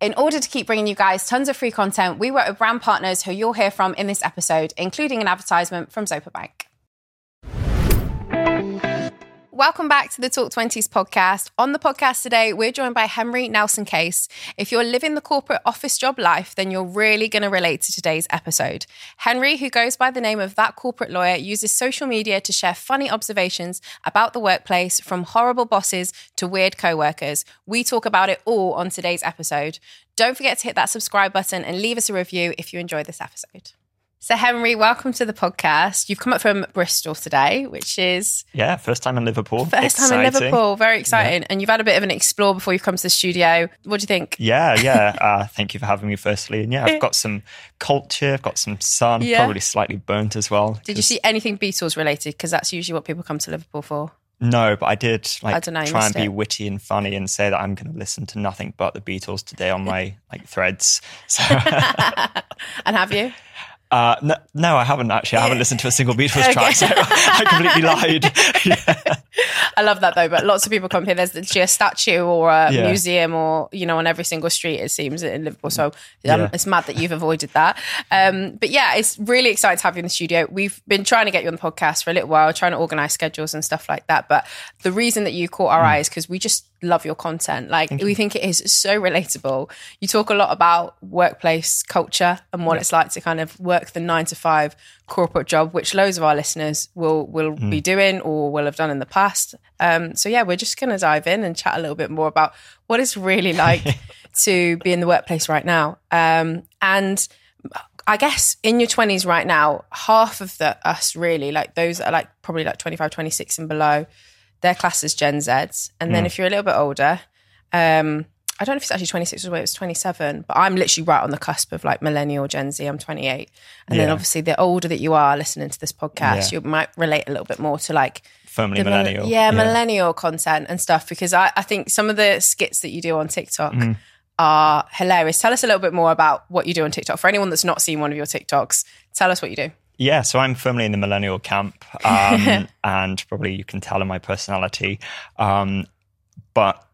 In order to keep bringing you guys tons of free content, we work with brand partners who you'll hear from in this episode, including an advertisement from Zopa Bank. Welcome back to the Talk 20s podcast. On the podcast today, we're joined by Henry Nelson Case. If you're living the corporate office job life, then you're really going to relate to today's episode. Henry, who goes by the name of That Corporate Lawyer, uses social media to share funny observations about the workplace from horrible bosses to weird co-workers. We talk about it all on today's episode. Don't forget to hit that subscribe button and leave us a review if you enjoyed this episode. So, Henry, welcome to the podcast. You've come up from Bristol today, which is yeah, first time in Liverpool. First exciting. time in Liverpool, very exciting. Yeah. And you've had a bit of an explore before you've come to the studio. What do you think? Yeah, yeah. Uh, thank you for having me. Firstly, and yeah, I've got some culture, I've got some sun, yeah. probably slightly burnt as well. Did you see anything Beatles related? Because that's usually what people come to Liverpool for. No, but I did like I know, try and be it. witty and funny and say that I'm going to listen to nothing but the Beatles today on my like threads. So. and have you? Uh, no, no, I haven't actually. I haven't listened to a single Beatles okay. track, so I completely lied. yeah. I love that though. But lots of people come here. There's literally a statue or a yeah. museum, or you know, on every single street it seems in Liverpool. So um, yeah. it's mad that you've avoided that. Um, but yeah, it's really exciting to have you in the studio. We've been trying to get you on the podcast for a little while, trying to organise schedules and stuff like that. But the reason that you caught our mm. eye is because we just love your content. Like Thank we you. think it is so relatable. You talk a lot about workplace culture and what it's like to kind of work the nine to five corporate job, which loads of our listeners will will mm. be doing or will have done in the past. Um, so yeah, we're just going to dive in and chat a little bit more about what it's really like to be in the workplace right now. Um, and I guess in your 20s right now, half of the us really, like those that are like probably like 25, 26 and below, their class is Gen Zs. And then mm. if you're a little bit older, um, I don't know if it's actually 26 or it was 27, but I'm literally right on the cusp of like millennial Gen Z. I'm 28. And yeah. then obviously the older that you are listening to this podcast, yeah. you might relate a little bit more to like firmly millennial. Yeah, yeah, millennial content and stuff because I, I, think some of the skits that you do on TikTok mm. are hilarious. Tell us a little bit more about what you do on TikTok. For anyone that's not seen one of your TikToks, tell us what you do. Yeah, so I'm firmly in the millennial camp, um, and probably you can tell in my personality. Um, but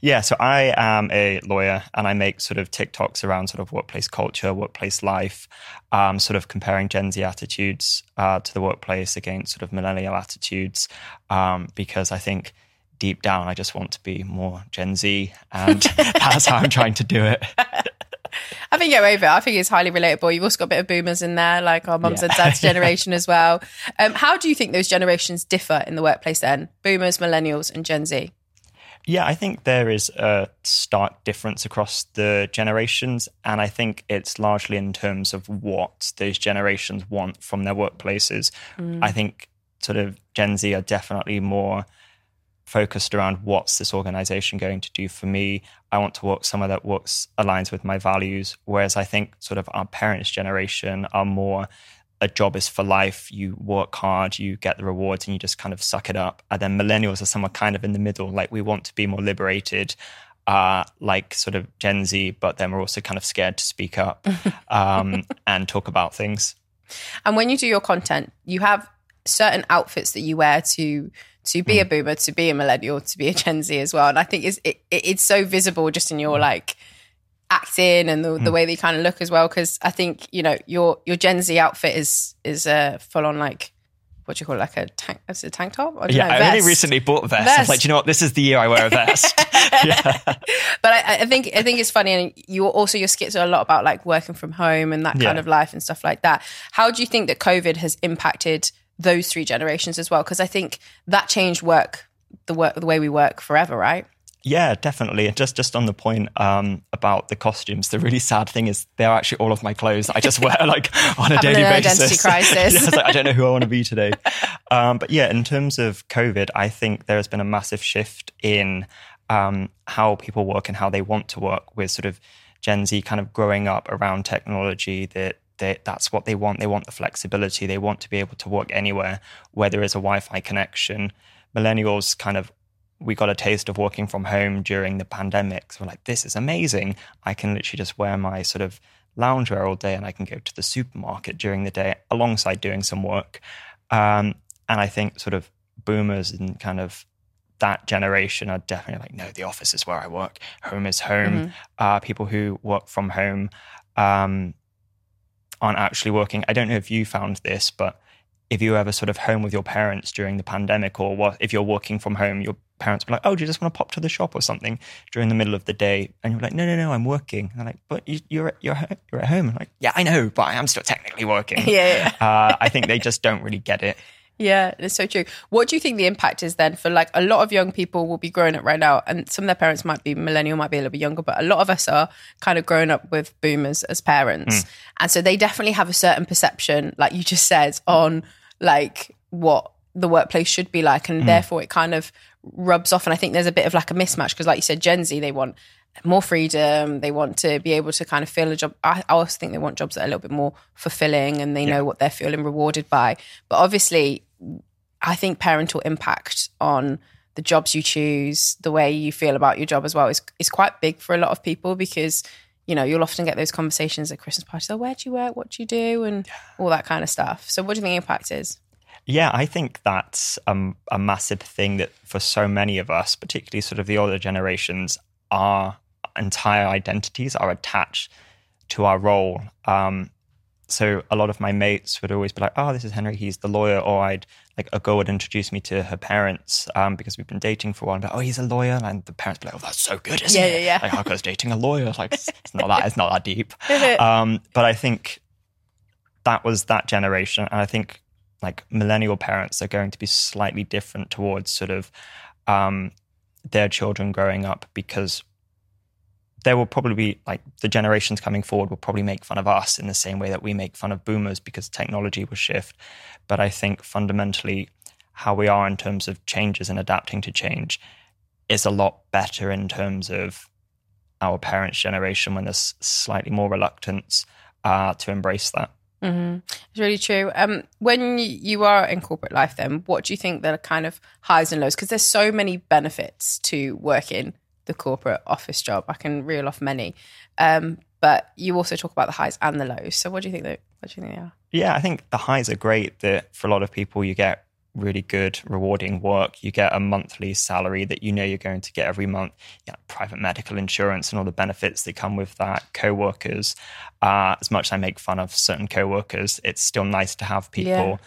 yeah, so I am a lawyer and I make sort of TikToks around sort of workplace culture, workplace life, um, sort of comparing Gen Z attitudes uh, to the workplace against sort of millennial attitudes, um, because I think deep down I just want to be more Gen Z, and that's how I'm trying to do it. I think you're over. I think it's highly relatable. You've also got a bit of boomers in there, like our mums yeah. and dads generation as well. Um, how do you think those generations differ in the workplace then? Boomers, millennials, and Gen Z? Yeah, I think there is a stark difference across the generations. And I think it's largely in terms of what those generations want from their workplaces. Mm. I think sort of Gen Z are definitely more focused around what's this organization going to do for me. I want to work somewhere that works aligns with my values. Whereas I think sort of our parents' generation are more a job is for life. You work hard, you get the rewards, and you just kind of suck it up. And then millennials are somewhere kind of in the middle. Like we want to be more liberated, uh, like sort of Gen Z, but then we're also kind of scared to speak up um, and talk about things. And when you do your content, you have certain outfits that you wear to to be mm. a boomer, to be a millennial, to be a Gen Z as well. And I think it's it, it's so visible just in your mm. like acting and the, mm. the way that you kind of look as well. Because I think you know your your Gen Z outfit is is a full on like what do you call it, like a tank? Is it a tank top? I yeah, know, I only recently bought a vest. vest. I was like, you know what? This is the year I wear a vest. yeah. But I, I, think I think it's funny, and you also your skits are a lot about like working from home and that kind yeah. of life and stuff like that. How do you think that COVID has impacted those three generations as well because I think that changed work the work the way we work forever, right? Yeah, definitely. And just just on the point um, about the costumes, the really sad thing is they're actually all of my clothes I just wear like on a daily basis. Identity crisis. yeah, I, like, I, don't know who I want to be today. Um, but yeah, in terms of COVID, I think there has been a massive shift in um, how people work and how they want to work with sort of Gen Z kind of growing up around technology that they, that's what they want. They want the flexibility. They want to be able to work anywhere where there is a Wi Fi connection. Millennials kind of, we got a taste of working from home during the pandemic. So we're like, this is amazing. I can literally just wear my sort of loungewear all day and I can go to the supermarket during the day alongside doing some work. Um, and I think sort of boomers and kind of that generation are definitely like, no, the office is where I work, home is home. Mm-hmm. Uh, people who work from home um, aren't actually working. I don't know if you found this, but if you ever sort of home with your parents during the pandemic, or what, if you're working from home, your parents be like, "Oh, do you just want to pop to the shop or something during the middle of the day?" And you're like, "No, no, no, I'm working." And they're like, "But you, you're you're you're at home." I'm like, "Yeah, I know, but I am still technically working." yeah. uh, I think they just don't really get it. Yeah, it's so true. What do you think the impact is then for like a lot of young people will be growing up right now, and some of their parents might be millennial, might be a little bit younger, but a lot of us are kind of growing up with boomers as parents, mm. and so they definitely have a certain perception, like you just said, on like what the workplace should be like, and mm. therefore it kind of rubs off. And I think there's a bit of like a mismatch because, like you said, Gen Z they want more freedom. They want to be able to kind of feel a job. I, also think they want jobs that are a little bit more fulfilling and they yeah. know what they're feeling rewarded by. But obviously, I think parental impact on the jobs you choose, the way you feel about your job as well is is quite big for a lot of people because you know you'll often get those conversations at Christmas parties. Oh, where do you work? What do you do? And all that kind of stuff. So, what do you think impact is? Yeah, I think that's um, a massive thing that for so many of us, particularly sort of the older generations, our entire identities are attached to our role. Um, so a lot of my mates would always be like, "Oh, this is Henry. He's the lawyer," or I'd like a girl would introduce me to her parents um, because we've been dating for a while. And like, "Oh, he's a lawyer," and the parents be like, "Oh, that's so good, isn't yeah, it?" Yeah, yeah, Like, Harko's dating a lawyer. Like, it's, it's not that. It's not that deep. um, but I think that was that generation, and I think like millennial parents are going to be slightly different towards sort of um, their children growing up because there will probably be like the generations coming forward will probably make fun of us in the same way that we make fun of boomers because technology will shift. But I think fundamentally, how we are in terms of changes and adapting to change is a lot better in terms of our parents' generation when there's slightly more reluctance uh, to embrace that. Mm-hmm. It's really true. Um, when you are in corporate life, then what do you think the kind of highs and lows? Because there's so many benefits to working the corporate office job. I can reel off many, um, but you also talk about the highs and the lows. So, what do you think? That, what do you think they are? Yeah, I think the highs are great. That for a lot of people, you get really good, rewarding work. You get a monthly salary that you know you're going to get every month. You know, private medical insurance and all the benefits that come with that. Co-workers. Uh, as much as I make fun of certain co-workers, it's still nice to have people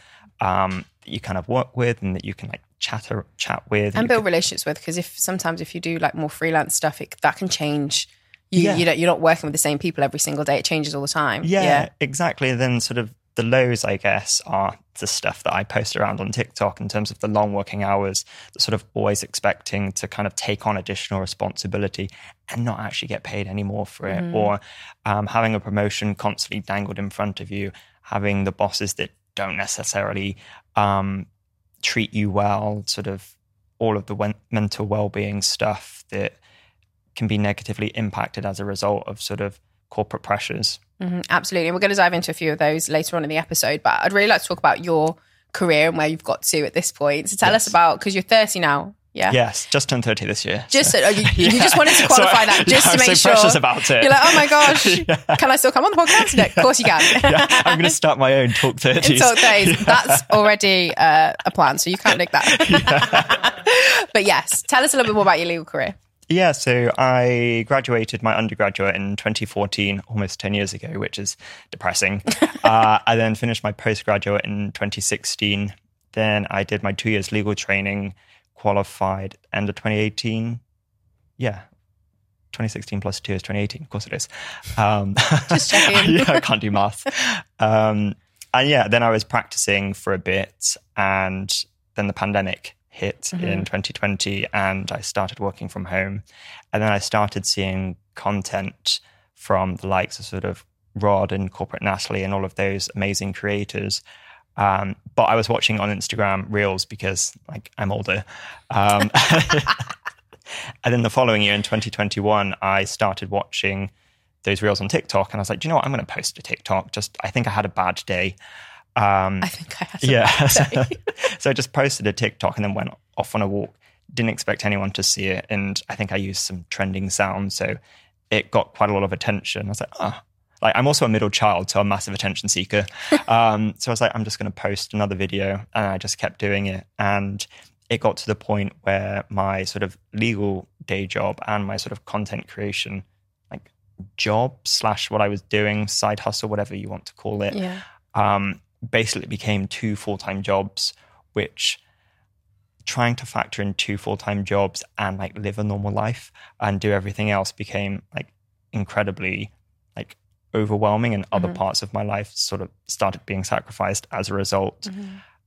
yeah. um, that you kind of work with and that you can like chat or, chat with and, build can, relationships with. Because if sometimes if you do like more freelance stuff, it, that can change. You, yeah. you know, you're not working with the same people every single day. It changes all the time. Yeah, yeah, exactly. Then sort of the lows, I guess, are the stuff that I post around on TikTok in terms of the long working hours, the sort of always expecting to kind of take on additional responsibility and not actually get paid anymore for it, mm. or um, having a promotion constantly dangled in front of you, having the bosses that don't necessarily um, treat you well, sort of all of the mental well-being stuff that can be negatively impacted as a result of sort of corporate pressures. Mm-hmm, absolutely. We're going to dive into a few of those later on in the episode, but I'd really like to talk about your career and where you've got to at this point. So tell yes. us about, because you're 30 now, yeah. Yes, just turned 30 this year. Just so. you, yeah. you, just wanted to qualify so, that just yeah, to make so sure. about it. You're like, oh my gosh, yeah. can I still come on the podcast? of course you can. yeah, I'm going to start my own Talk 30s. Talk 30s. That's already uh, a plan, so you can't nick that. but yes, tell us a little bit more about your legal career. Yeah, so I graduated my undergraduate in 2014, almost 10 years ago, which is depressing. uh, I then finished my postgraduate in 2016. Then I did my two years legal training qualified end of 2018. Yeah. 2016 plus two is 2018. Of course it is. Um, Just checking. yeah, I can't do math. Um, and yeah, then I was practicing for a bit and then the pandemic hit mm-hmm. in 2020 and I started working from home. And then I started seeing content from the likes of sort of Rod and Corporate Natalie and all of those amazing creators um, but I was watching on Instagram Reels because like I'm older. Um, and then the following year in 2021, I started watching those Reels on TikTok, and I was like, do you know what? I'm going to post a TikTok. Just I think I had a bad day. Um, I think I had. A bad day. Yeah. so I just posted a TikTok and then went off on a walk. Didn't expect anyone to see it, and I think I used some trending sound, so it got quite a lot of attention. I was like, oh, like I'm also a middle child, so I'm a massive attention seeker. um, so I was like, I'm just going to post another video, and I just kept doing it, and it got to the point where my sort of legal day job and my sort of content creation like job slash what I was doing, side hustle, whatever you want to call it, Yeah. um, basically became two full time jobs, which trying to factor in two full time jobs and like live a normal life and do everything else became like incredibly overwhelming and other parts of my life sort of started being sacrificed as a result.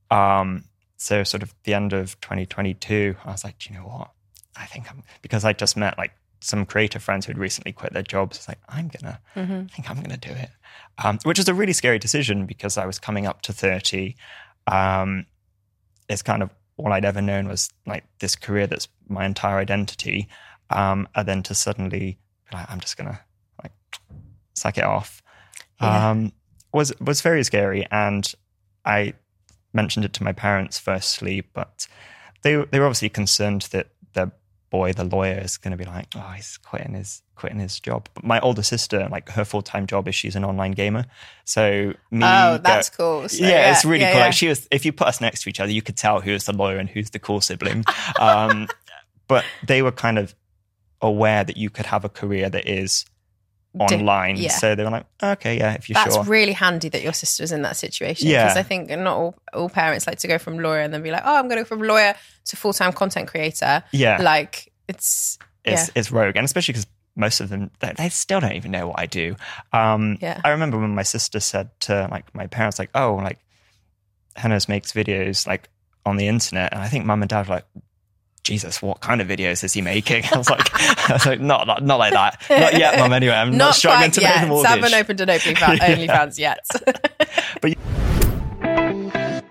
Um, so sort of the end of 2022, I was like, Do you know what? I think I'm because I just met like some creative friends who had recently quit their jobs. It's like, I'm gonna I think I'm gonna do it. Um, which was a really scary decision because I was coming up to 30. Um, it's kind of all I'd ever known was like this career that's my entire identity. Um, and then to suddenly be like, I'm just gonna suck it off. Yeah. Um, was was very scary. And I mentioned it to my parents firstly, but they they were obviously concerned that their boy, the lawyer, is going to be like, oh, he's quitting his quitting his job. But my older sister, like her full time job is she's an online gamer. So me, Oh, go- that's cool. So, yeah, it's really yeah, cool. yeah. Like she was, if you put us next to each other, you could tell who's the lawyer and who's the cool sibling. um, but they were kind of aware that you could have a career that is online. yeah. So they were like, okay, yeah, if you're That's sure. really handy that your sister's in that situation. Yeah. Because I think not all, all parents like to go from lawyer and then be like, oh, I'm going to go from lawyer to full time content creator. yeah, Like, it's, it's yeah. it's rogue, and especially because most of them they, they still don't even know what I do. Um, Yeah. I remember when my sister said to like my parents, like, "Oh, like Hennes makes videos like on the internet," and I think mum and dad were like. Jesus, what kind of videos is he making? I was like, I was like, not, not, not like that. Not yet, mum. Anyway, I'm not, not struggling quite to yet. pay the mortgage. Haven't opened an OnlyFans, OnlyFans yet. but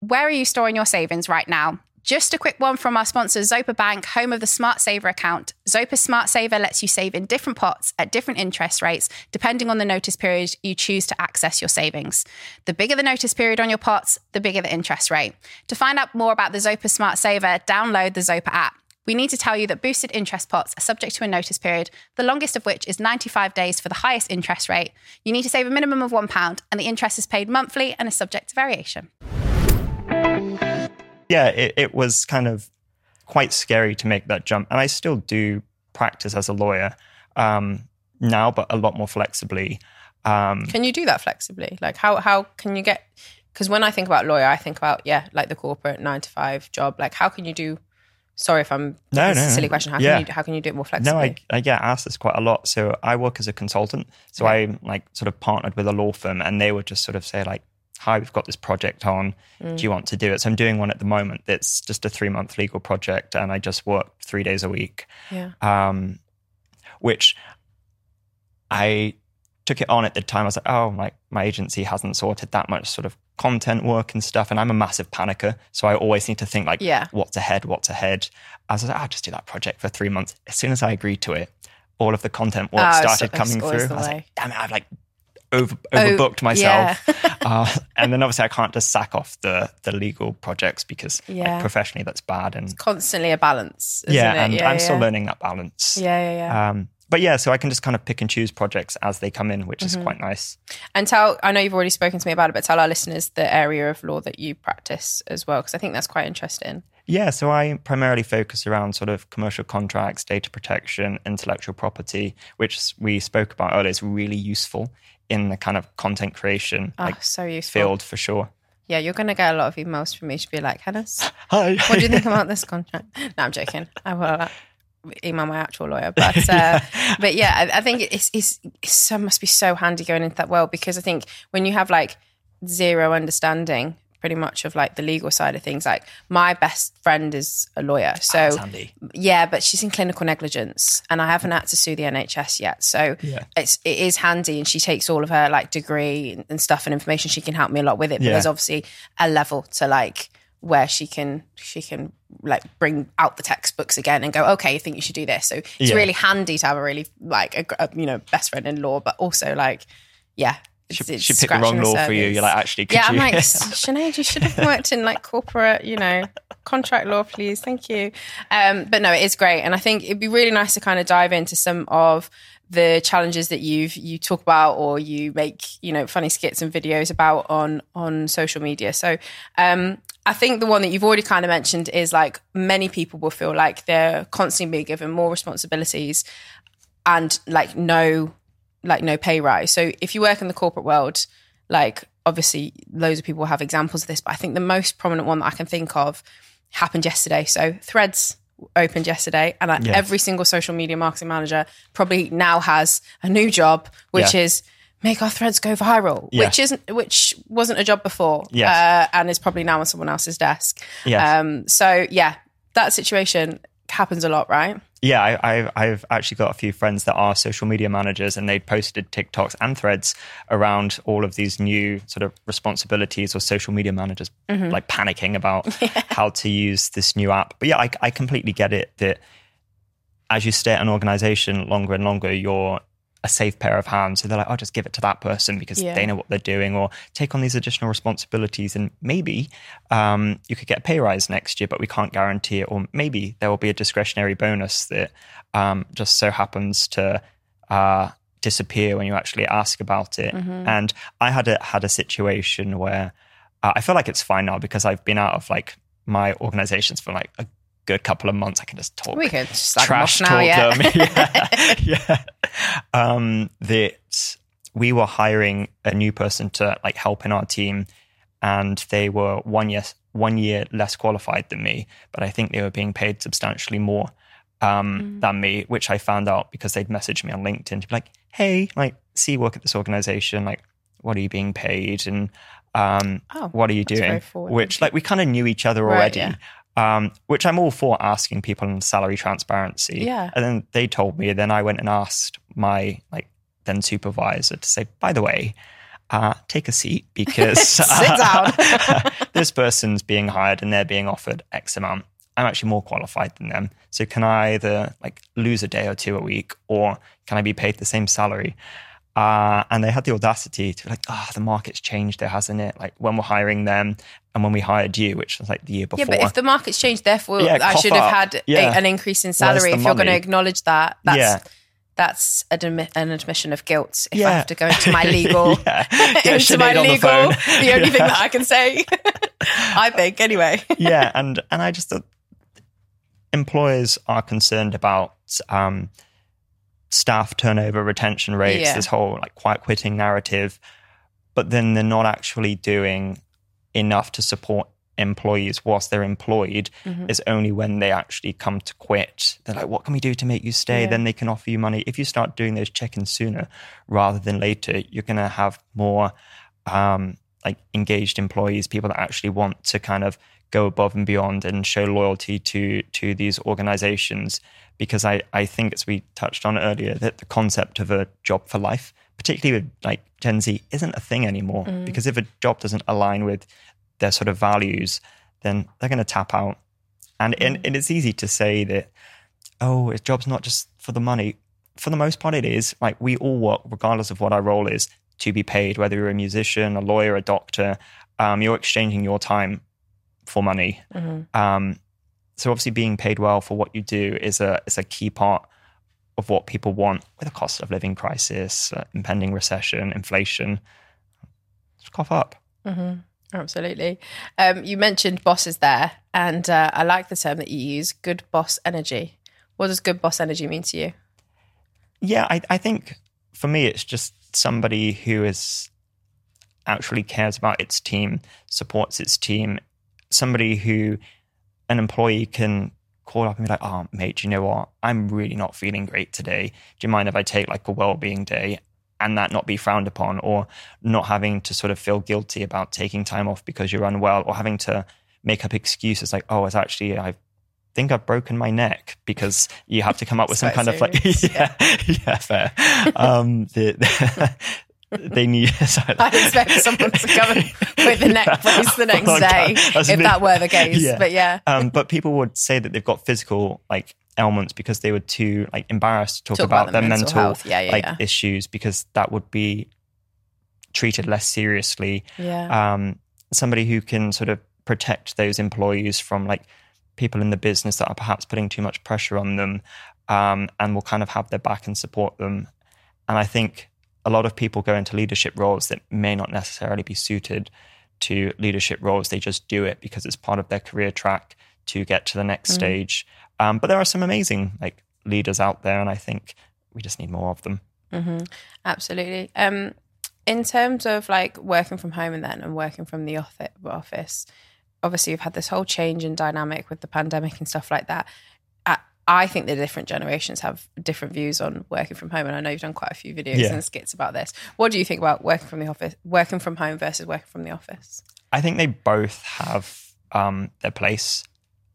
Where are you storing your savings right now? Just a quick one from our sponsor, Zopa Bank, home of the Smart Saver account. Zopa Smart Saver lets you save in different pots at different interest rates, depending on the notice period you choose to access your savings. The bigger the notice period on your pots, the bigger the interest rate. To find out more about the Zopa Smart Saver, download the Zopa app. We need to tell you that boosted interest pots are subject to a notice period, the longest of which is 95 days for the highest interest rate. You need to save a minimum of £1, and the interest is paid monthly and is subject to variation. Yeah, it, it was kind of quite scary to make that jump. And I still do practice as a lawyer um, now, but a lot more flexibly. Um, can you do that flexibly? Like, how, how can you get, because when I think about lawyer, I think about, yeah, like the corporate nine to five job. Like, how can you do, sorry if I'm, No, no, a silly question. How, Yeah. can you, how can you do it more flexibly? no, I, I get asked this quite a lot. So I work as a consultant. So I like sort of partnered with a law firm and they would just sort of say like, hi, we've got this project on. Do you want to do it? So I'm doing one at the moment. that's just a three month legal project and I just work three days a week. yeah. um, which I took it on at the time. I was like, oh, like my agency hasn't sorted that much sort of content work and stuff, and I'm a massive panicker, so I always need to think like, Yeah. what's ahead, what's ahead. I was like, I'll just do that project for three months. As soon as I agreed to it, all of the content work Oh, started it's coming through. I was way. like, damn it, I've like over Oh, overbooked myself. yeah. uh, and then obviously I can't just sack off the the legal projects because like, professionally that's bad and Constantly a balance. Isn't yeah, it? and yeah, I'm yeah. still learning that balance. Yeah, yeah, yeah. Um, but yeah, so I can just kind of pick and choose projects as they come in, which Mm-hmm. is quite nice. And tell, I know you've already spoken to me about it, but tell our listeners the area of law that you practice as well, because I think that's quite interesting. Yeah, so I primarily focus around sort of commercial contracts, data protection, intellectual property, which we spoke about earlier is really useful in the kind of content creation Oh, like so useful. field for sure. Yeah, you're going to get a lot of emails from me to be like, Hennis, Hi. what do you think about this contract? No, I'm joking. I will uh, email my actual lawyer, but uh, but yeah, I, I think it's, it's it's so must be so handy going into that world because I think when you have like zero understanding, pretty much of like the legal side of things, like my best friend is a lawyer, ah, so handy. yeah, but she's in clinical negligence, and I haven't had to sue the NHS yet. So Yeah. it's it is handy, and she takes all of her like degree and stuff and information. She can help me a lot with it. But Yeah. there's obviously a level to like where she can she can like bring out the textbooks again and go, okay, you think you should do this. So it's Yeah. really handy to have a really like a, a, you know best friend in law, but also like yeah. She, it's- she picked the wrong law for you. You're like, actually, could Yeah, I'm you? like, Sinead, you should have worked in like corporate, you know, contract law, please. Thank you. Um, but no, it is great. And I think it'd be really nice to kind of dive into some of the challenges that you've you talk about or you make you know funny skits and videos about on on social media so um i think the one that you've already kind of mentioned is like many people will feel like they're constantly being given more responsibilities and like no like no pay rise so if you work in the corporate world like obviously loads of people have examples of this but i think the most prominent one that i can think of happened yesterday so threads opened yesterday, and like every single social media marketing manager probably now has a new job, which yeah. is make our threads go viral, yeah. which isn't which wasn't a job before, yes. uh, and is probably now on someone else's desk. Yes. Um, so yeah, that situation happens a lot, right? Yeah, I, have I've actually got a few friends that are social media managers, and they posted TikToks and threads around all of these new sort of responsibilities or social media managers mm-hmm. like panicking about yeah. how to use this new app. But yeah, I, I completely get it that as you stay at an organization longer and longer, you're a safe pair of hands. So they're like, I'll just give it to that person because yeah. they know what they're doing, or take on these additional responsibilities. And maybe um, you could get a pay rise next year, but we can't guarantee it. Or maybe there will be a discretionary bonus that um, just so happens to uh, disappear when you actually ask about it. Mm-hmm. And I had a had a situation where uh, I feel like it's fine now because I've been out of like my organizations for like a good couple of months, I can just talk. We could just trash talk yeah. them. yeah, yeah. Um, that we were hiring a new person to like help in our team, and they were one year one year less qualified than me, but I think they were being paid substantially more um, mm. than me, which I found out because they'd messaged me on LinkedIn to be like, "Hey, like, see you work at this organization, like." What are you being paid, and um, oh, what are you doing? Which, like, we kind of knew each other already. Right, yeah um, which I'm all for asking people on salary transparency. Yeah. And then they told me, then I went and asked my like then supervisor to say, by the way, uh, take a seat because sit down. this person's being hired and they're being offered X amount. I'm actually more qualified than them. So can I either like lose a day or two a week or can I be paid the same salary? Uh, and they had the audacity to be like, oh, the market's changed there, hasn't it? Like when we're hiring them and when we hired you, which was like the year before. Yeah, but if the market's changed, therefore yeah, I should have had yeah. a, an increase in salary. If money? you're going to acknowledge that, that's, yeah. that's an, an admission of guilt. If I have to go into my legal, yeah. into my legal, the, the only thing that I can say, I think anyway. yeah, and and I just thought employers are concerned about. Um, staff turnover, retention rates, yeah. this whole like quiet quitting narrative, but then they're not actually doing enough to support employees whilst they're employed mm-hmm. is only when they actually come to quit. They're like, what can we do to make you stay? Yeah. Then they can offer you money. If you start doing those check-ins sooner rather than later, you're going to have more um, like engaged employees, people that actually want to kind of go above and beyond and show loyalty to to these organizations because I, I think as we touched on earlier that the concept of a job for life particularly with like gen z isn't a thing anymore. Mm. because if a job doesn't align with their sort of values then they're going to tap out. And, mm. and, and it's easy to say that oh a job's not just for the money. For the most part it is. Like we all work regardless of what our role is to be paid whether you're a musician a lawyer a doctor um, you're exchanging your time for money. Mm-hmm. Um, so obviously, being paid well for what you do is a is a key part of what people want with a cost of living crisis, uh, impending recession, inflation. Just cough up. Mm-hmm. Absolutely. Um, you mentioned bosses there, and uh, I like the term that you use, good boss energy. What does good boss energy mean to you? Yeah, I, I think for me, it's just somebody who is actually cares about its team, supports its team, somebody who an employee can call up and be like, oh, mate, do you know what? I'm really not feeling great today. Do you mind if I take like a well-being day and that not be frowned upon or not having to sort of feel guilty about taking time off because you're unwell or having to make up excuses like, oh, it's actually, I think I've broken my neck because you have to come up with some kind serious. of like, yeah, yeah, yeah fair. um, the, they need. Sorry. I expect someone to come with the neck brace the next day if that were the case. Yeah. But yeah, um, but people would say that they've got physical like ailments because they were too like embarrassed to talk, talk about, about, their mental, mental yeah, yeah, like issues because that would be treated less seriously. Yeah. Um, somebody who can sort of protect those employees from like people in the business that are perhaps putting too much pressure on them um, and will kind of have their back and support them and I think a lot of people go into leadership roles that may not necessarily be suited to leadership roles. They just do it because it's part of their career track to get to the next mm. stage. Um, but there are some amazing like leaders out there, and I think we just need more of them. Mm-hmm. Absolutely. Um, in terms of like working from home and then and working from the office, obviously you've had this whole change in dynamic with the pandemic and stuff like that. I think the different generations have different views on working from home, and I know you've done quite a few videos yeah. and skits about this. What do you think about working from the office, working from home versus working from the office? I think they both have um, their place.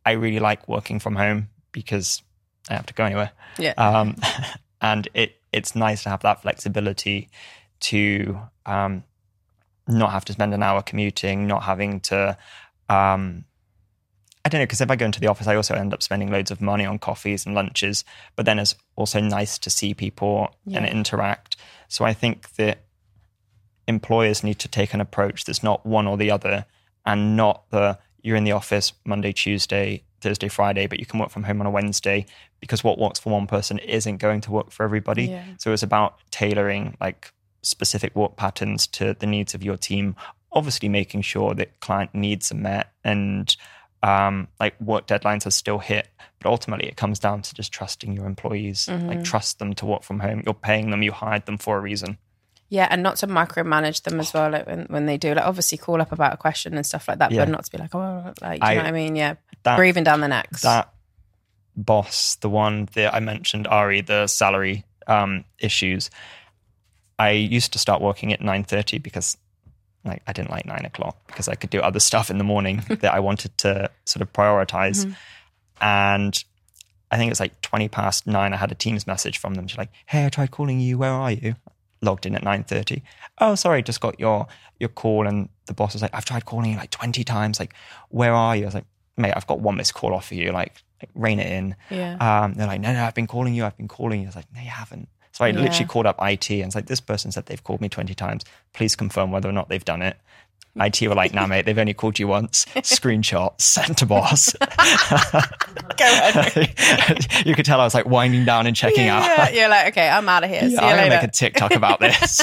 I really like working from home because I have to go anywhere. Yeah, um, and it it's nice to have that flexibility to um, not have to spend an hour commuting, not having to um, I don't know, because if I go into the office, I also end up spending loads of money on coffees and lunches. But then it's also nice to see people yeah. and interact. So I think that employers need to take an approach that's not one or the other and not the you're in the office Monday, Tuesday, Thursday, Friday, but you can work from home on a Wednesday because what works for one person isn't going to work for everybody. Yeah. So it's about tailoring like specific work patterns to the needs of your team. Obviously, making sure that client needs are met and um, like work deadlines are still hit. But ultimately, it comes down to just trusting your employees. Mm-hmm. Like trust them to work from home. You're paying them. You hired them for a reason. Yeah, and not to micromanage them as well. Like when, when they do, like obviously call up about a question and stuff like that, yeah. but not to be like, oh, like, you I, know what I mean? Yeah, that, breathing down the necks. That boss, the one that I mentioned, Ari, the salary um, issues. I used to start working at nine thirty because like I didn't like nine o'clock because I could do other stuff in the morning that I wanted to sort of prioritize. Mm-hmm. And I think it's like 20 past nine. I had a Teams message from them. She's like, Hey, I tried calling you. Where are you? Logged in at 9.30. Oh, sorry, just got your your call. And the boss was like, I've tried calling you like 20 times. Like, where are you? I was like, mate, I've got one missed call off for you. Like, like rein it in. Yeah. Um, they're like, no, no, I've been calling you. I've been calling you. I was like, no, you haven't. So I yeah. literally called up IT and it's like, this person said they've called me 20 times. Please confirm whether or not they've done it. IT were like, nah, mate, they've only called you once. Screenshot, sent to boss. Go ahead. you could tell I was like winding down and checking yeah, out. Yeah, you're like, okay, I'm out of here. Yeah, I'm going to make a TikTok about this.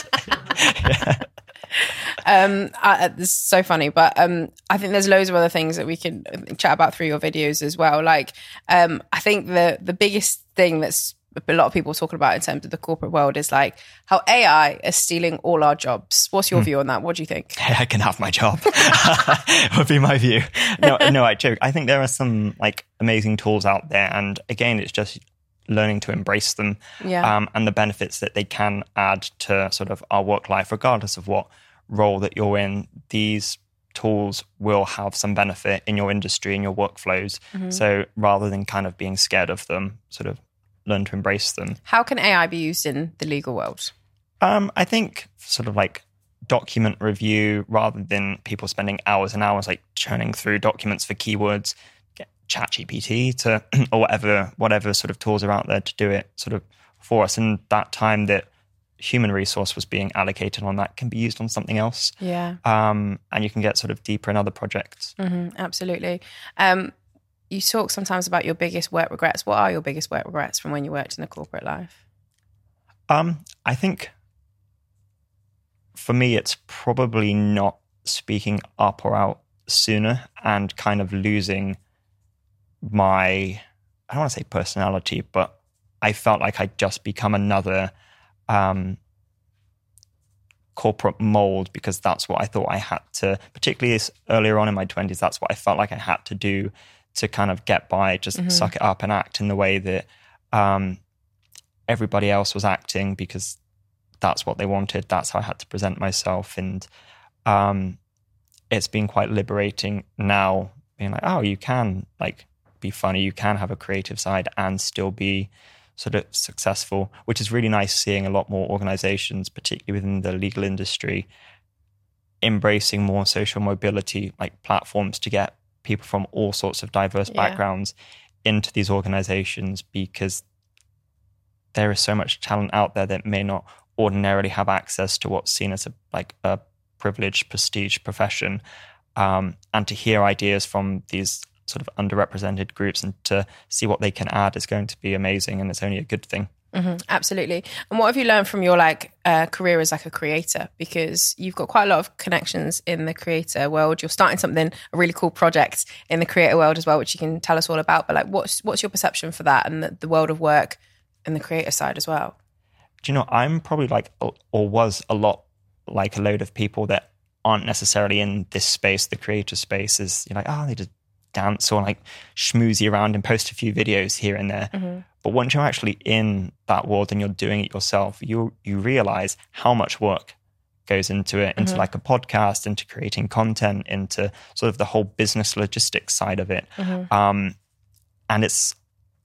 Um, I, it's so funny, but um, I think there's loads of other things that we can chat about through your videos as well. Like, um, I think the the biggest thing that's a lot of people talking about in terms of the corporate world is like how AI is stealing all our jobs. What's your mm. view on that? What do you think? I can have my job. would be my view. No, no, I joke. I think there are some like amazing tools out there, and again, it's just learning to embrace them yeah. um, and the benefits that they can add to sort of our work life, regardless of what role that you're in. These tools will have some benefit in your industry and your workflows. Mm-hmm. So rather than kind of being scared of them, sort of learn to embrace them. How can AI be used in the legal world? Um, I think sort of like document review rather than people spending hours and hours like churning through documents for keywords, get ChatGPT to or whatever whatever sort of tools are out there to do it sort of for us. And that time that human resource was being allocated on that can be used on something else. Yeah. Um, and you can get sort of deeper in other projects. Mm-hmm, absolutely. Um, you talk sometimes about your biggest work regrets. What are your biggest work regrets from when you worked in the corporate life? Um, I think for me, it's probably not speaking up or out sooner and kind of losing my, I don't want to say personality, but I felt like I'd just become another um, corporate mold because that's what I thought I had to, particularly earlier on in my 20s, that's what I felt like I had to do to kind of get by, just mm-hmm. suck it up and act in the way that um, everybody else was acting because that's what they wanted. That's how I had to present myself. And um, it's been quite liberating now being like, oh, you can like be funny, you can have a creative side and still be sort of successful, which is really nice seeing a lot more organizations, particularly within the legal industry, embracing more social mobility like platforms to get people from all sorts of diverse yeah. backgrounds into these organizations because there is so much talent out there that may not ordinarily have access to what's seen as a like a privileged prestige profession um, and to hear ideas from these sort of underrepresented groups and to see what they can add is going to be amazing and it's only a good thing Mm-hmm, absolutely. And what have you learned from your like uh, career as like a creator? Because you've got quite a lot of connections in the creator world. You're starting something, a really cool project in the creator world as well, which you can tell us all about. But like, what's what's your perception for that and the, the world of work and the creator side as well? Do you know? I'm probably like, or was a lot like a load of people that aren't necessarily in this space, the creator space. Is you're like, oh, they just dance or like schmoozy around and post a few videos here and there. Mm-hmm. But once you're actually in that world and you're doing it yourself, you you realize how much work goes into it, into mm-hmm. like a podcast, into creating content, into sort of the whole business logistics side of it. Mm-hmm. Um, and it's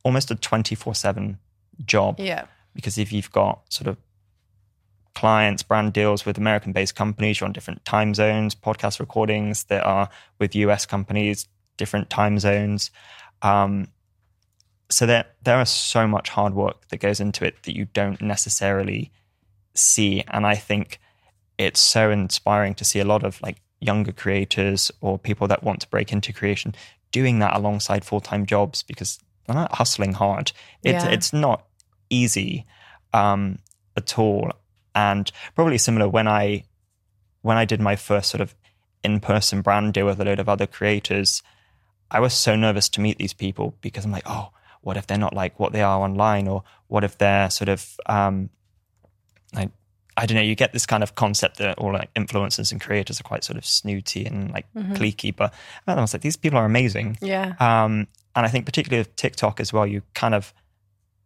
almost a 24 7 job. Yeah. Because if you've got sort of clients, brand deals with American based companies, you're on different time zones, podcast recordings that are with US companies, different time zones. Um, so there there is so much hard work that goes into it that you don't necessarily see. And i think it's so inspiring to see a lot of like younger creators or people that want to break into creation doing that alongside full-time jobs because they're not hustling hard. It's yeah. it's not easy um, at all. And probably similar when i when i did my first sort of in-person brand deal with a load of other creators i was so nervous to meet these people because i'm like oh what if they're not like what they are online or what if they're sort of um, like I don't know, you get this kind of concept that all like influencers and creators are quite sort of snooty and like mm-hmm. cliquey, but I was like, these people are amazing. Yeah. Um, and I think particularly with TikTok as well, you kind of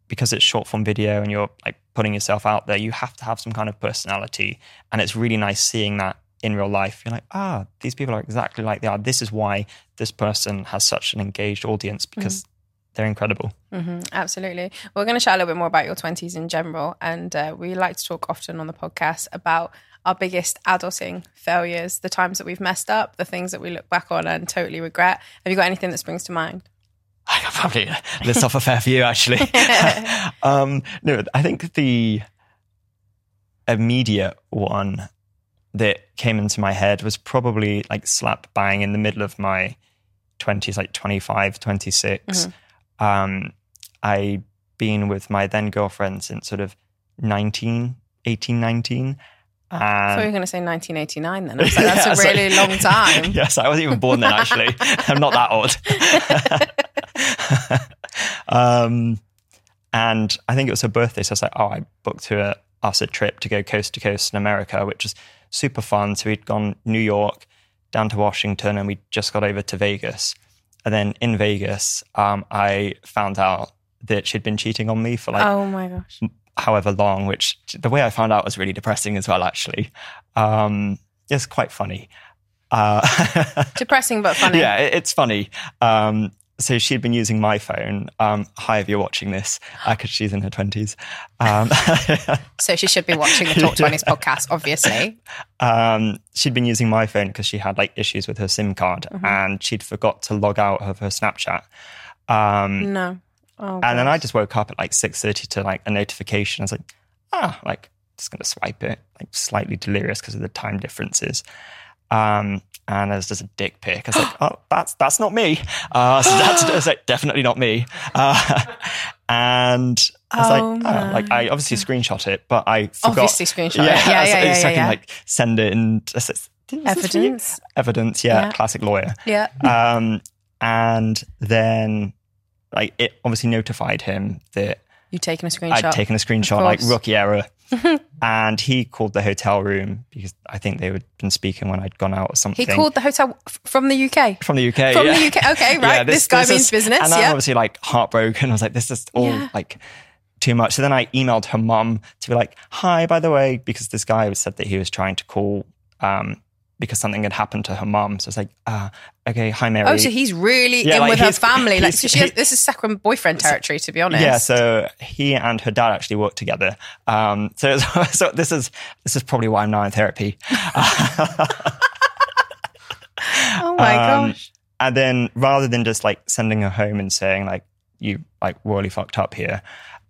because it's short form video and you're like putting yourself out there, you have to have some kind of personality. And it's really nice seeing that in real life. You're like, ah, these people are exactly like they are. This is why this person has such an engaged audience because mm they're incredible. Mm-hmm, absolutely. We're going to chat a little bit more about your 20s in general. And uh, we like to talk often on the podcast about our biggest adulting failures, the times that we've messed up, the things that we look back on and totally regret. Have you got anything that springs to mind? I can probably list off a fair few, actually. um, no, I think the immediate one that came into my head was probably like slap bang in the middle of my 20s, like 25, 26. Mm-hmm um, I'd been with my then girlfriend since sort of 19, 18, 19. I thought you were going to say 1989 then. Like, that's yeah, a really like, long time. yes, I wasn't even born then, actually. I'm not that old. um, and I think it was her birthday. So I was like, oh, I booked her, us a trip to go coast to coast in America, which was super fun. So we'd gone New York down to Washington and we just got over to Vegas. And then in Vegas, um, I found out that she'd been cheating on me for like oh my gosh, however long. Which the way I found out was really depressing as well. Actually, um, it's quite funny. Uh, depressing but funny. Yeah, it, it's funny. Um, so she'd been using my phone. Um, hi, if you're watching this, because uh, she's in her twenties. Um, so she should be watching the Talk Twenties podcast, obviously. Um, she'd been using my phone because she had like issues with her SIM card, mm-hmm. and she'd forgot to log out of her Snapchat. Um, no. Oh, and then I just woke up at like six thirty to like a notification. I was like, ah, like just gonna swipe it, like slightly delirious because of the time differences. Um, and there's just a dick pic. I was like, oh, that's that's not me. Uh, so that's, like, definitely not me. Uh, and I was oh like, oh, like I obviously screenshot it, but I forgot. Obviously screenshot yeah, it. Yeah, yeah, yeah, so yeah, I can like send it and evidence. Evidence, yeah, yeah, classic lawyer. Yeah. Um, and then like it obviously notified him that You'd taken a screenshot. I'd taken a screenshot, like rookie error. and he called the hotel room because I think they had been speaking when I'd gone out or something. He called the hotel from the UK. From the UK. From yeah. the UK. Okay, right. yeah, this, this, guy this means is, business. And I'm obviously like heartbroken. I was like, this is all yeah. like too much. So then I emailed her mum to be like, hi, by the way, because this guy said that he was trying to call um, because something had happened to her mom. So it's like, ah, uh, okay, hi Mary. Oh, so he's really yeah, in like with her family. Like, so has, this is second boyfriend territory, to be honest. Yeah. So he and her dad actually work together. Um, so, so this is this is probably why I'm now in therapy. oh my um, gosh. And then rather than just like sending her home and saying like you like really fucked up here,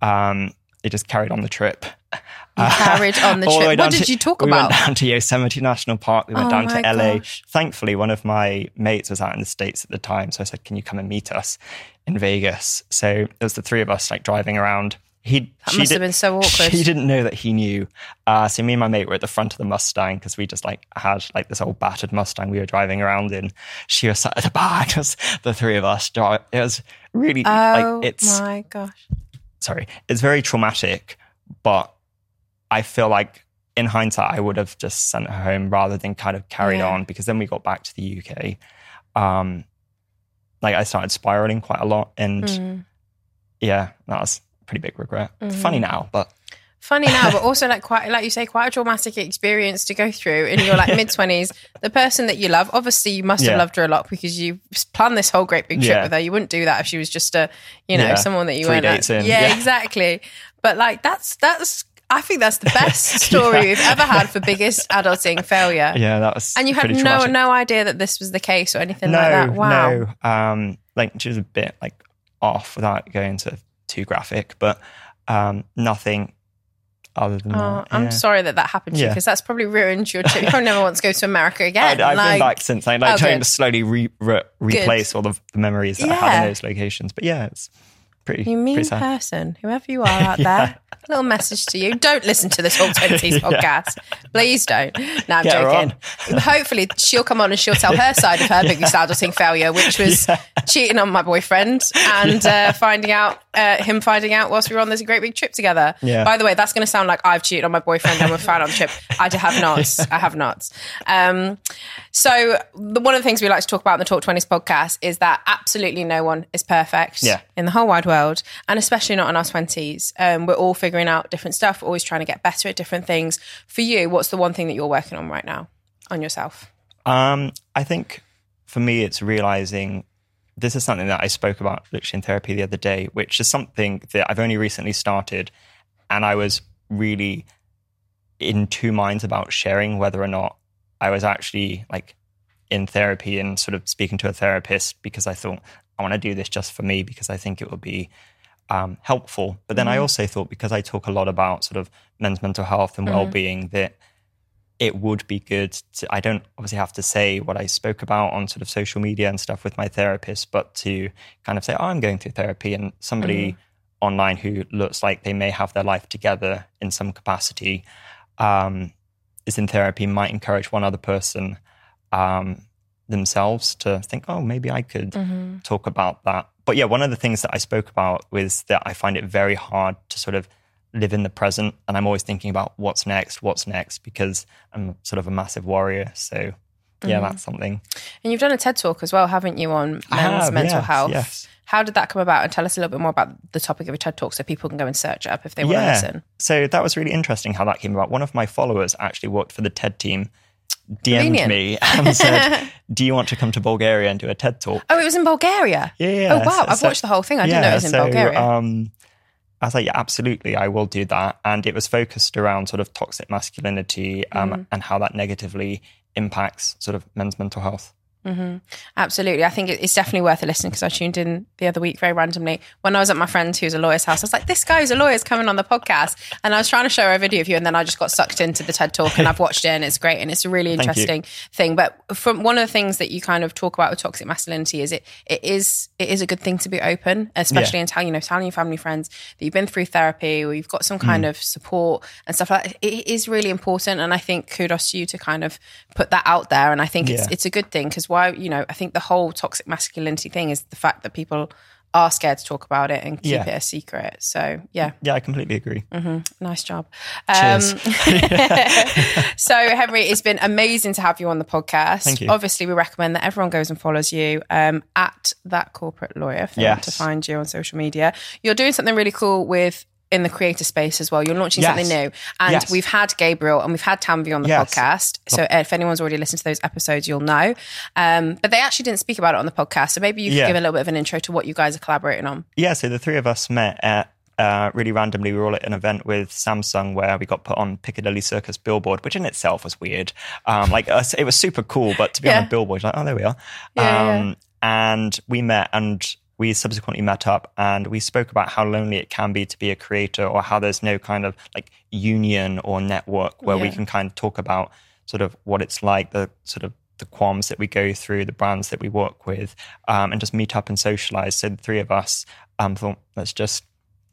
um, it just carried on the trip. You carried on the trip. What did to, you talk we about? We went down to Yosemite National Park. We went oh down to LA. Gosh. Thankfully, one of my mates was out in the States at the time. So I said, Can you come and meet us in Vegas? So it was the three of us like driving around he that must did, have been so awkward. She didn't know that he knew. Uh, so me and my mate were at the front of the Mustang because we just like had like this old battered Mustang we were driving around in. She was sat at the back. It was the three of us. It was really oh, like it's. my gosh. Sorry, it's very traumatic, but I feel like in hindsight I would have just sent her home rather than kind of carried yeah. on because then we got back to the UK. Um, like I started spiraling quite a lot, and mm. yeah, that was pretty big regret. Mm-hmm. Funny now, but funny now, but also like quite like you say, quite a traumatic experience to go through in your like mid twenties. The person that you love, obviously, you must have loved her a lot because you planned this whole great big trip yeah. with her. You wouldn't do that if she was just a you know yeah. someone that you Three went. Like, yeah, exactly. But like that's that's I think that's the best story yeah. we've ever had for biggest adulting failure. Yeah, that was. And you had no traumatic. no idea that this was the case or anything no, like that. Wow. No, um, like she was a bit like off without going to too graphic, but um, nothing other than oh, that. I'm sorry that that happened to you because that's probably ruined your trip. You probably never want to go to America again. I, have like, been back since. I like oh, trying good. to slowly re, re, replace good. all the, the memories that yeah. I had in those locations. But yeah, it's pretty. You mean pretty person, whoever you are out yeah. there. A little message to you: Don't listen to this whole twenties podcast. Please don't. No, I'm Get joking. Hopefully, she'll come on and she'll tell her side of her biggest adulting failure, which was cheating on my boyfriend and uh, finding out uh, him finding out whilst we were on this great big trip together. Yeah. By the way, that's going to sound like I've cheated on my boyfriend and we're fine on the trip. I have not. I have not. Um, so the, one of the things we like to talk about in the Talk Twenties podcast is that absolutely no one is perfect yeah. in the whole wide world, and especially not in our twenties. Um, we're all figuring out different stuff, always trying to get better at different things. For you, what's the one thing that you're working on right now on yourself? Um, I think for me, it's realizing this is something that I spoke about literally in therapy the other day, which is something that I've only recently started, and I was really in two minds about sharing whether or not I was actually like in therapy and sort of speaking to a therapist because I thought I want to do this just for me because I think it would be um, helpful. But then mm-hmm. I also thought because I talk a lot about sort of men's mental health and mm-hmm. well-being that it would be good to, I don't obviously have to say what I spoke about on sort of social media and stuff with my therapist, but to kind of say, oh, I'm going through therapy and somebody mm-hmm. online who looks like they may have their life together in some capacity um, is in therapy might encourage one other person um, themselves to think, oh, maybe I could mm-hmm. talk about that. But yeah, one of the things that I spoke about was that I find it very hard to sort of live in the present. And I'm always thinking about what's next, what's next, because I'm sort of a massive warrior. So yeah, mm-hmm. that's something. And you've done a TED talk as well, haven't you, on men's have, mental yes, health? Yes. How did that come about? And tell us a little bit more about the topic of a TED Talk so people can go and search it up if they want yeah. to listen. So that was really interesting how that came about. One of my followers actually worked for the TED team, DM'd Convenient. me and said, Do you want to come to Bulgaria and do a TED Talk? Oh, it was in Bulgaria? Yeah. Oh, wow. I've watched the whole thing. I yeah, didn't know it was in so, Bulgaria. Um, I was like, yeah, absolutely, I will do that. And it was focused around sort of toxic masculinity um, mm. and how that negatively impacts sort of men's mental health. Mm-hmm. Absolutely. I think it's definitely worth a listen because I tuned in the other week very randomly when I was at my friend who's a lawyer's house. I was like, this guy who's a lawyer is coming on the podcast. And I was trying to show her a video of you. And then I just got sucked into the TED talk and I've watched it and it's great. And it's a really interesting thing. But from one of the things that you kind of talk about with toxic masculinity is it, it is, it is a good thing to be open, especially yeah. in telling, you know, telling your family friends that you've been through therapy or you've got some kind mm. of support and stuff like that. It is really important. And I think kudos to you to kind of put that out there. And I think yeah. it's, it's a good thing because why, you know, I think the whole toxic masculinity thing is the fact that people are scared to talk about it and keep yeah. it a secret. So yeah, yeah, I completely agree. Mm-hmm. Nice job. Cheers. Um, so Henry, it's been amazing to have you on the podcast. Thank you. Obviously, we recommend that everyone goes and follows you um, at that corporate lawyer. Yes. to find you on social media, you're doing something really cool with in the creator space as well. You're launching yes. something new. And yes. we've had Gabriel and we've had Tanvi on the yes. podcast. So if anyone's already listened to those episodes, you'll know. Um, but they actually didn't speak about it on the podcast. So maybe you could yeah. give a little bit of an intro to what you guys are collaborating on. Yeah. So the three of us met at uh, really randomly, we were all at an event with Samsung where we got put on Piccadilly Circus billboard, which in itself was weird. Um, like uh, it was super cool, but to be yeah. on a billboard, like, oh, there we are. Yeah, um. And we met, and we subsequently met up and we spoke about how lonely it can be to be a creator or how there's no kind of like union or network where yeah. we can kind of talk about sort of what it's like, the sort of the qualms that we go through, the brands that we work with, um, and just meet up and socialize. So the three of us um, thought, let's just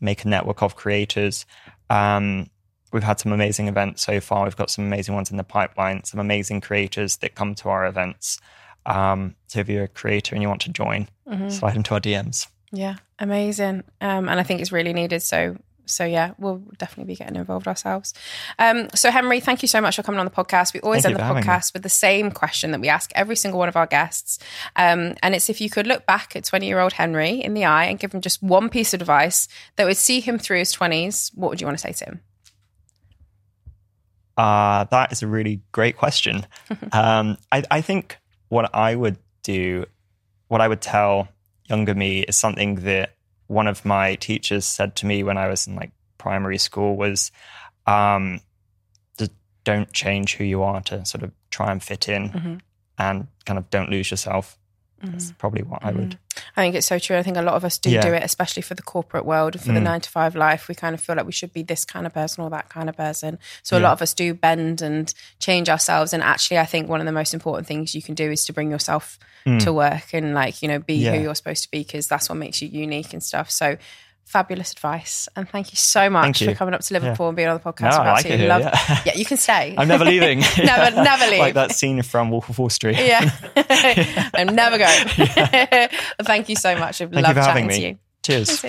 make a network of creators. Um, we've had some amazing events so far. We've got some amazing ones in the pipeline, some amazing creators that come to our events. Um, so if you're a creator and you want to join, mm-hmm. slide into our DMs. Yeah, amazing. Um, and I think it's really needed. So so yeah, we'll definitely be getting involved ourselves. Um, so Henry, thank you so much for coming on the podcast. We always thank end the podcast with the same question that we ask every single one of our guests, um, and it's if you could look back at twenty-year-old Henry in the eye and give him just one piece of advice that would see him through his twenties, what would you want to say to him? Uh, that is a really great question. um, I, I think what I would do, what I would tell younger me is something that one of my teachers said to me when I was in like primary school was, um, don't change who you are to sort of try and fit in mm-hmm. and kind of don't lose yourself. That's mm-hmm. probably what I would. I think it's so true. I think a lot of us do yeah. do it, especially for the corporate world, for mm. the nine to five life. We kind of feel like we should be this kind of person or that kind of person. So yeah. a lot of us do bend and change ourselves. And actually, I think one of the most important things you can do is to bring yourself mm. to work and like you know be yeah. who you're supposed to be because that's what makes you unique and stuff. So fabulous advice. And thank you so much you. for coming up to Liverpool yeah. and being on the podcast. No, I like it here, love yeah. yeah, you can stay. I'm never leaving. never, never leave. like that scene from Wolf of Wall Street. yeah. I'm never going. thank you so much. I've thank loved chatting to you. Cheers.